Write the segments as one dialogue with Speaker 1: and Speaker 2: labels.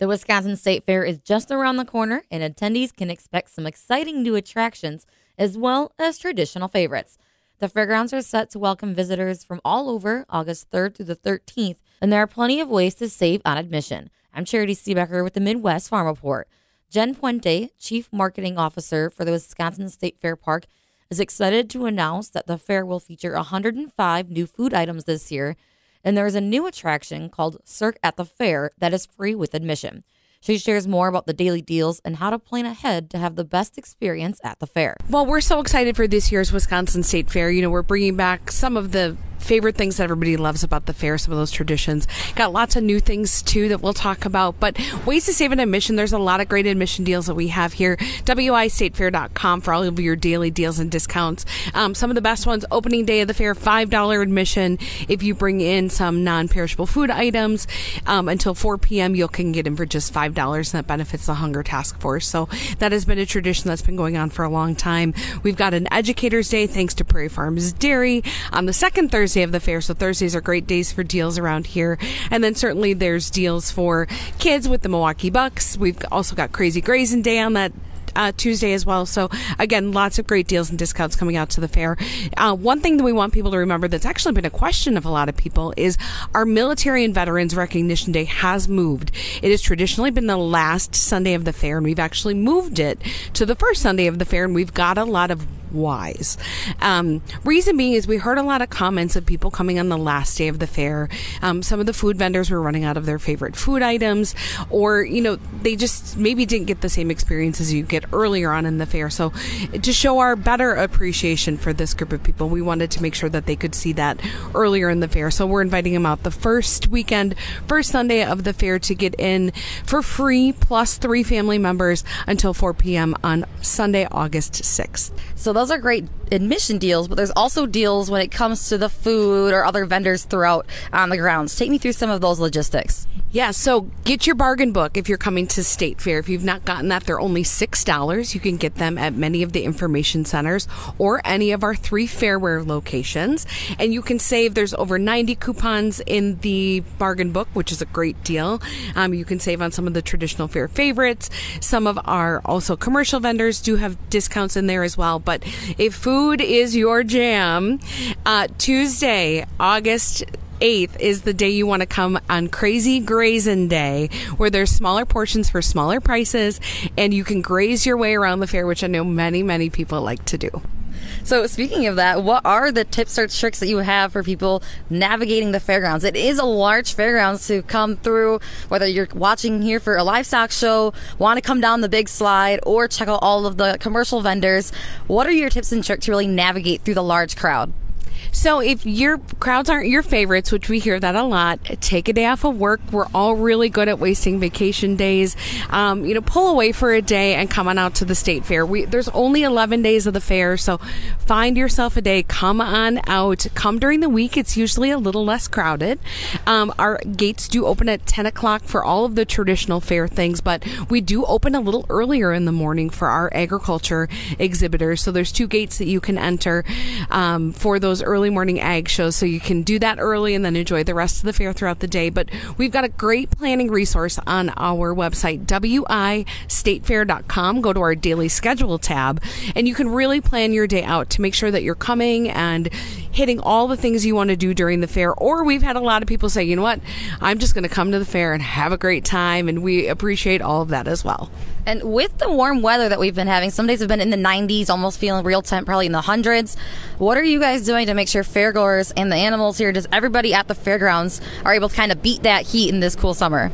Speaker 1: The Wisconsin State Fair is just around the corner, and attendees can expect some exciting new attractions as well as traditional favorites. The fairgrounds are set to welcome visitors from all over August 3rd through the 13th, and there are plenty of ways to save on admission. I'm Charity Seebecker with the Midwest Farm Report. Jen Puente, Chief Marketing Officer for the Wisconsin State Fair Park, is excited to announce that the fair will feature 105 new food items this year and there is a new attraction called Cirque at the Fair that is free with admission. She shares more about the daily deals and how to plan ahead to have the best experience at the fair.
Speaker 2: Well, we're so excited for this year's Wisconsin State Fair. You know, we're bringing back some of the favorite things that everybody loves about the fair, some of those traditions. Got lots of new things too that we'll talk about. But ways to save an admission, there's a lot of great admission deals that we have here. WIStatefair.com for all of your daily deals and discounts. Um, some of the best ones, opening day of the fair, $5 admission. If you bring in some non perishable food items um, until 4 p.m., you can get in for just $5, and that benefits the Hunger Task Force. So that has been a tradition that's been going on for a long time. We've got an Educators Day thanks to Prairie Farms Dairy on the second Thursday Thursday of the fair. So Thursdays are great days for deals around here. And then certainly there's deals for kids with the Milwaukee Bucks. We've also got Crazy Grazing Day on that uh, Tuesday as well. So again, lots of great deals and discounts coming out to the fair. Uh, one thing that we want people to remember that's actually been a question of a lot of people is our military and veterans recognition day has moved. It has traditionally been the last Sunday of the fair, and we've actually moved it to the first Sunday of the fair, and we've got a lot of wise. Um, reason being is we heard a lot of comments of people coming on the last day of the fair. Um, some of the food vendors were running out of their favorite food items, or you know they just maybe didn't get the same experience as you get earlier on in the fair. So to show our better appreciation for this group of people, we wanted to make sure that they could see that earlier in the fair. So we're inviting them out the first weekend, first Sunday of the fair to get in for free plus three family members until 4 p.m. on Sunday, August 6th.
Speaker 1: So those are great admission deals, but there's also deals when it comes to the food or other vendors throughout on the grounds. Take me through some of those logistics.
Speaker 2: Yeah, so get your bargain book if you're coming to State Fair. If you've not gotten that, they're only $6. You can get them at many of the information centers or any of our three Fairware locations. And you can save, there's over 90 coupons in the bargain book, which is a great deal. Um, you can save on some of the traditional fair favorites. Some of our also commercial vendors do have discounts in there as well. But if food is your jam, uh, Tuesday, August 8th is the day you want to come on Crazy Grazing Day, where there's smaller portions for smaller prices, and you can graze your way around the fair, which I know many, many people like to do.
Speaker 1: So, speaking of that, what are the tips or tricks that you have for people navigating the fairgrounds? It is a large fairgrounds to come through, whether you're watching here for a livestock show, want to come down the big slide, or check out all of the commercial vendors. What are your tips and tricks to really navigate through the large crowd?
Speaker 2: So if your crowds aren't your favorites, which we hear that a lot, take a day off of work. We're all really good at wasting vacation days. Um, you know, pull away for a day and come on out to the state fair. We, there's only 11 days of the fair, so find yourself a day. Come on out. Come during the week. It's usually a little less crowded. Um, our gates do open at 10 o'clock for all of the traditional fair things, but we do open a little earlier in the morning for our agriculture exhibitors. So there's two gates that you can enter um, for those early morning ag shows, so you can do that early and then enjoy the rest of the fair throughout the day. But we've got a great planning resource on our website, wistatefair.com. Go to our daily schedule tab, and you can really plan your day out to make sure that you're coming and hitting all the things you want to do during the fair. Or we've had a lot of people say, you know what, I'm just going to come to the fair and have a great time, and we appreciate all of that as well.
Speaker 1: And with the warm weather that we've been having, some days have been in the 90s, almost feeling real temp, probably in the hundreds. What are you guys doing to make sure fairgoers and the animals here, just everybody at the fairgrounds, are able to kind of beat that heat in this cool summer?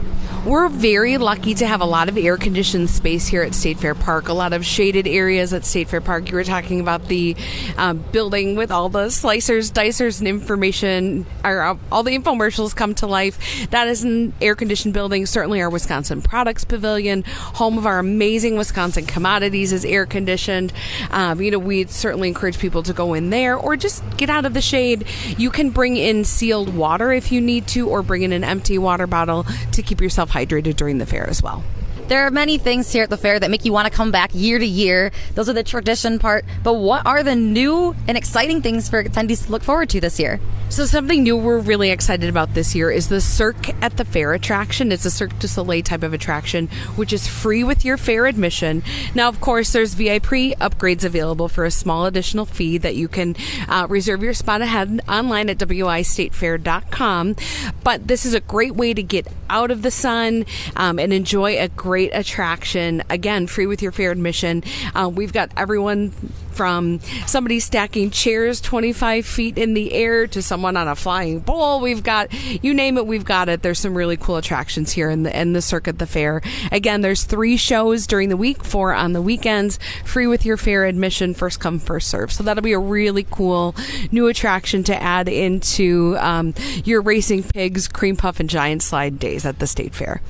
Speaker 2: We're very lucky to have a lot of air conditioned space here at State Fair Park, a lot of shaded areas at State Fair Park. You were talking about the um, building with all the slicers, dicers, and information, or uh, all the infomercials come to life. That is an air conditioned building. Certainly, our Wisconsin Products Pavilion, home of our amazing Wisconsin commodities, is air conditioned. Um, you know, we certainly encourage people to go in there or just get out of the shade. You can bring in sealed water if you need to, or bring in an empty water bottle to keep yourself hydrated during the fair as well.
Speaker 1: There are many things here at the fair that make you want to come back year to year. Those are the tradition part. But what are the new and exciting things for attendees to look forward to this year?
Speaker 2: So something new we're really excited about this year is the Cirque at the Fair attraction. It's a Cirque du Soleil type of attraction, which is free with your fair admission. Now, of course, there's VIP upgrades available for a small additional fee that you can uh, reserve your spot ahead online at wistatefair.com. But this is a great way to get out of the sun um, and enjoy a great attraction. Again, free with your fair admission. Uh, we've got everyone from somebody stacking chairs 25 feet in the air to someone on a flying bull. We've got, you name it, we've got it. There's some really cool attractions here in the, in the circuit, the fair. Again, there's three shows during the week, four on the weekends, free with your fair admission, first come, first serve. So that'll be a really cool new attraction to add into um, your racing pigs, cream puff, and giant slide days at the state fair.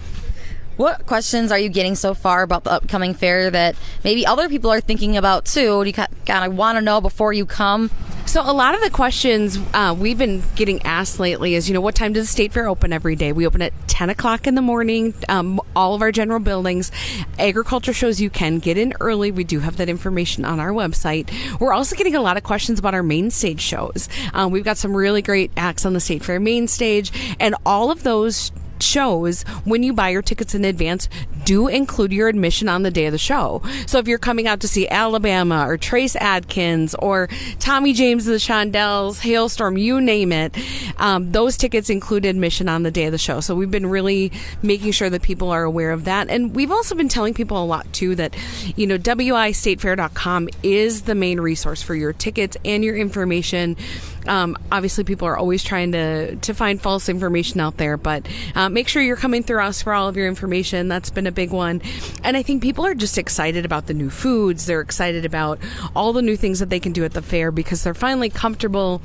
Speaker 1: What questions are you getting so far about the upcoming fair that maybe other people are thinking about too? Do you kind of want to know before you come?
Speaker 2: So a lot of the questions uh, we've been getting asked lately is, you know, what time does the state fair open every day? We open at 10 o'clock in the morning. Um, all of our general buildings, agriculture shows you can get in early. We do have that information on our website. We're also getting a lot of questions about our main stage shows. Um, we've got some really great acts on the state fair main stage, and all of those shows when you buy your tickets in advance do include your admission on the day of the show. So if you're coming out to see Alabama or Trace Adkins or Tommy James and the Shondells, Halestorm, you name it, um, those tickets include admission on the day of the show. So we've been really making sure that people are aware of that. And we've also been telling people a lot too that, you know, wistatefair.com is the main resource for your tickets and your information. Um, obviously, people are always trying to, to find false information out there, but uh, make sure you're coming through us for all of your information. That's been a big one. And I think people are just excited about the new foods. They're excited about all the new things that they can do at the fair because they're finally comfortable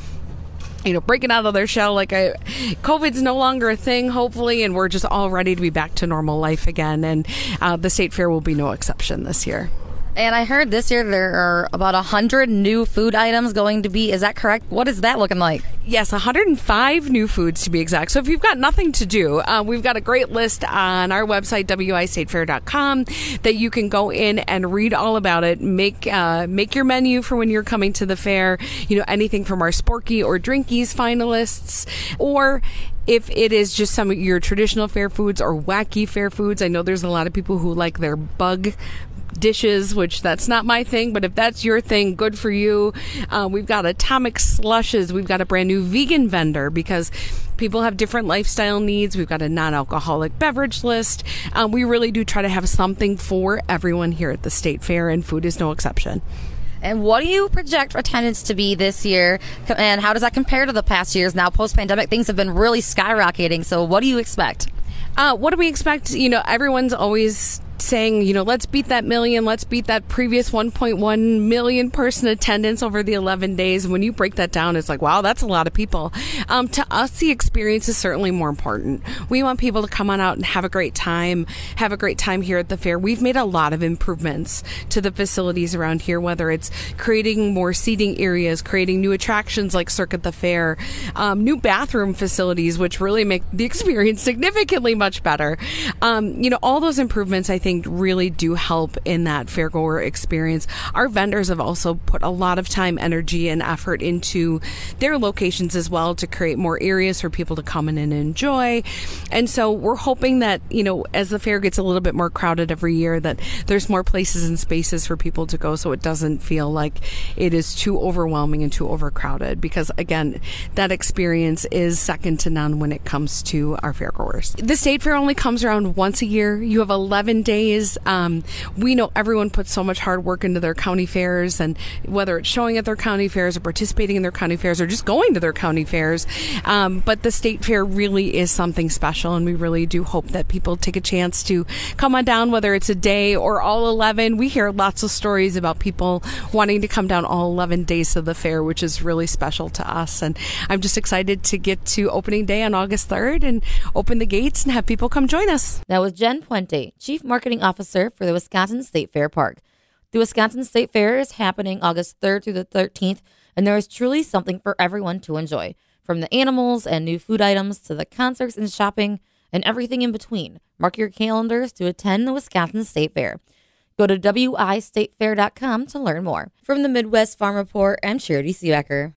Speaker 2: you know, breaking out of their shell. Like, I, COVID's no longer a thing, hopefully, and we're just all ready to be back to normal life again. And uh, the state fair will be no exception this year.
Speaker 1: And I heard this year there are about 100 new food items going to be. Is that correct? What is that looking like?
Speaker 2: Yes, 105 new foods to be exact. So if you've got nothing to do, uh, we've got a great list on our website, wistatefair.com, that you can go in and read all about it. Make uh, make your menu for when you're coming to the fair. You know, anything from our Sporky or Drinkies finalists, or if it is just some of your traditional fair foods or wacky fair foods. I know there's a lot of people who like their bug dishes, which that's not my thing, but if that's your thing, good for you. Uh, we've got atomic slushes. We've got a brand new vegan vendor because people have different lifestyle needs. We've got a non alcoholic beverage list. Um, we really do try to have something for everyone here at the state fair, and food is no exception.
Speaker 1: And what do you project attendance to be this year? And how does that compare to the past years? Now, post pandemic, things have been really skyrocketing. So, what do you expect?
Speaker 2: Uh, what do we expect? You know, everyone's always saying, you know, let's beat that million, let's beat that previous 1.1 million person attendance over the 11 days. When you break that down, it's like, wow, that's a lot of people. Um, to us, the experience is certainly more important. We want people to come on out and have a great time, have a great time here at the fair. We've made a lot of improvements to the facilities around here, whether it's creating more seating areas, creating new attractions like Cirque at the Fair, um, new bathroom facilities, which really make the experience significantly much better. Um, you know, all those improvements, I think, think really do help in that fairgoer experience. Our vendors have also put a lot of time, energy, and effort into their locations as well to create more areas for people to come in and enjoy. And so we're hoping that, you know, as the fair gets a little bit more crowded every year, that there's more places and spaces for people to go so it doesn't feel like it is too overwhelming and too overcrowded. Because again, that experience is second to none when it comes to our fairgoers. The state fair only comes around once a year. You have 11 days Um, we know everyone puts so much hard work into their county fairs, and whether it's showing at their county fairs or participating in their county fairs or just going to their county fairs. Um, but the state fair really is something special, and we really do hope that people take a chance to come on down, whether it's a day or all 11. We hear lots of stories about people wanting to come down all 11 days of the fair, which is really special to us. And I'm just excited to get to opening day on August 3rd and open the gates and have people come join us.
Speaker 1: That was Jen Puente, Chief Marketing marketing officer for the Wisconsin State Fair Park. The Wisconsin State Fair is happening August 3rd through the 13th, and there is truly something for everyone to enjoy, from the animals and new food items to the concerts and shopping and everything in between. Mark your calendars to attend the Wisconsin State Fair. Go to wistatefair.com to learn more. From the Midwest Farm Report, I'm Charity Seebecker.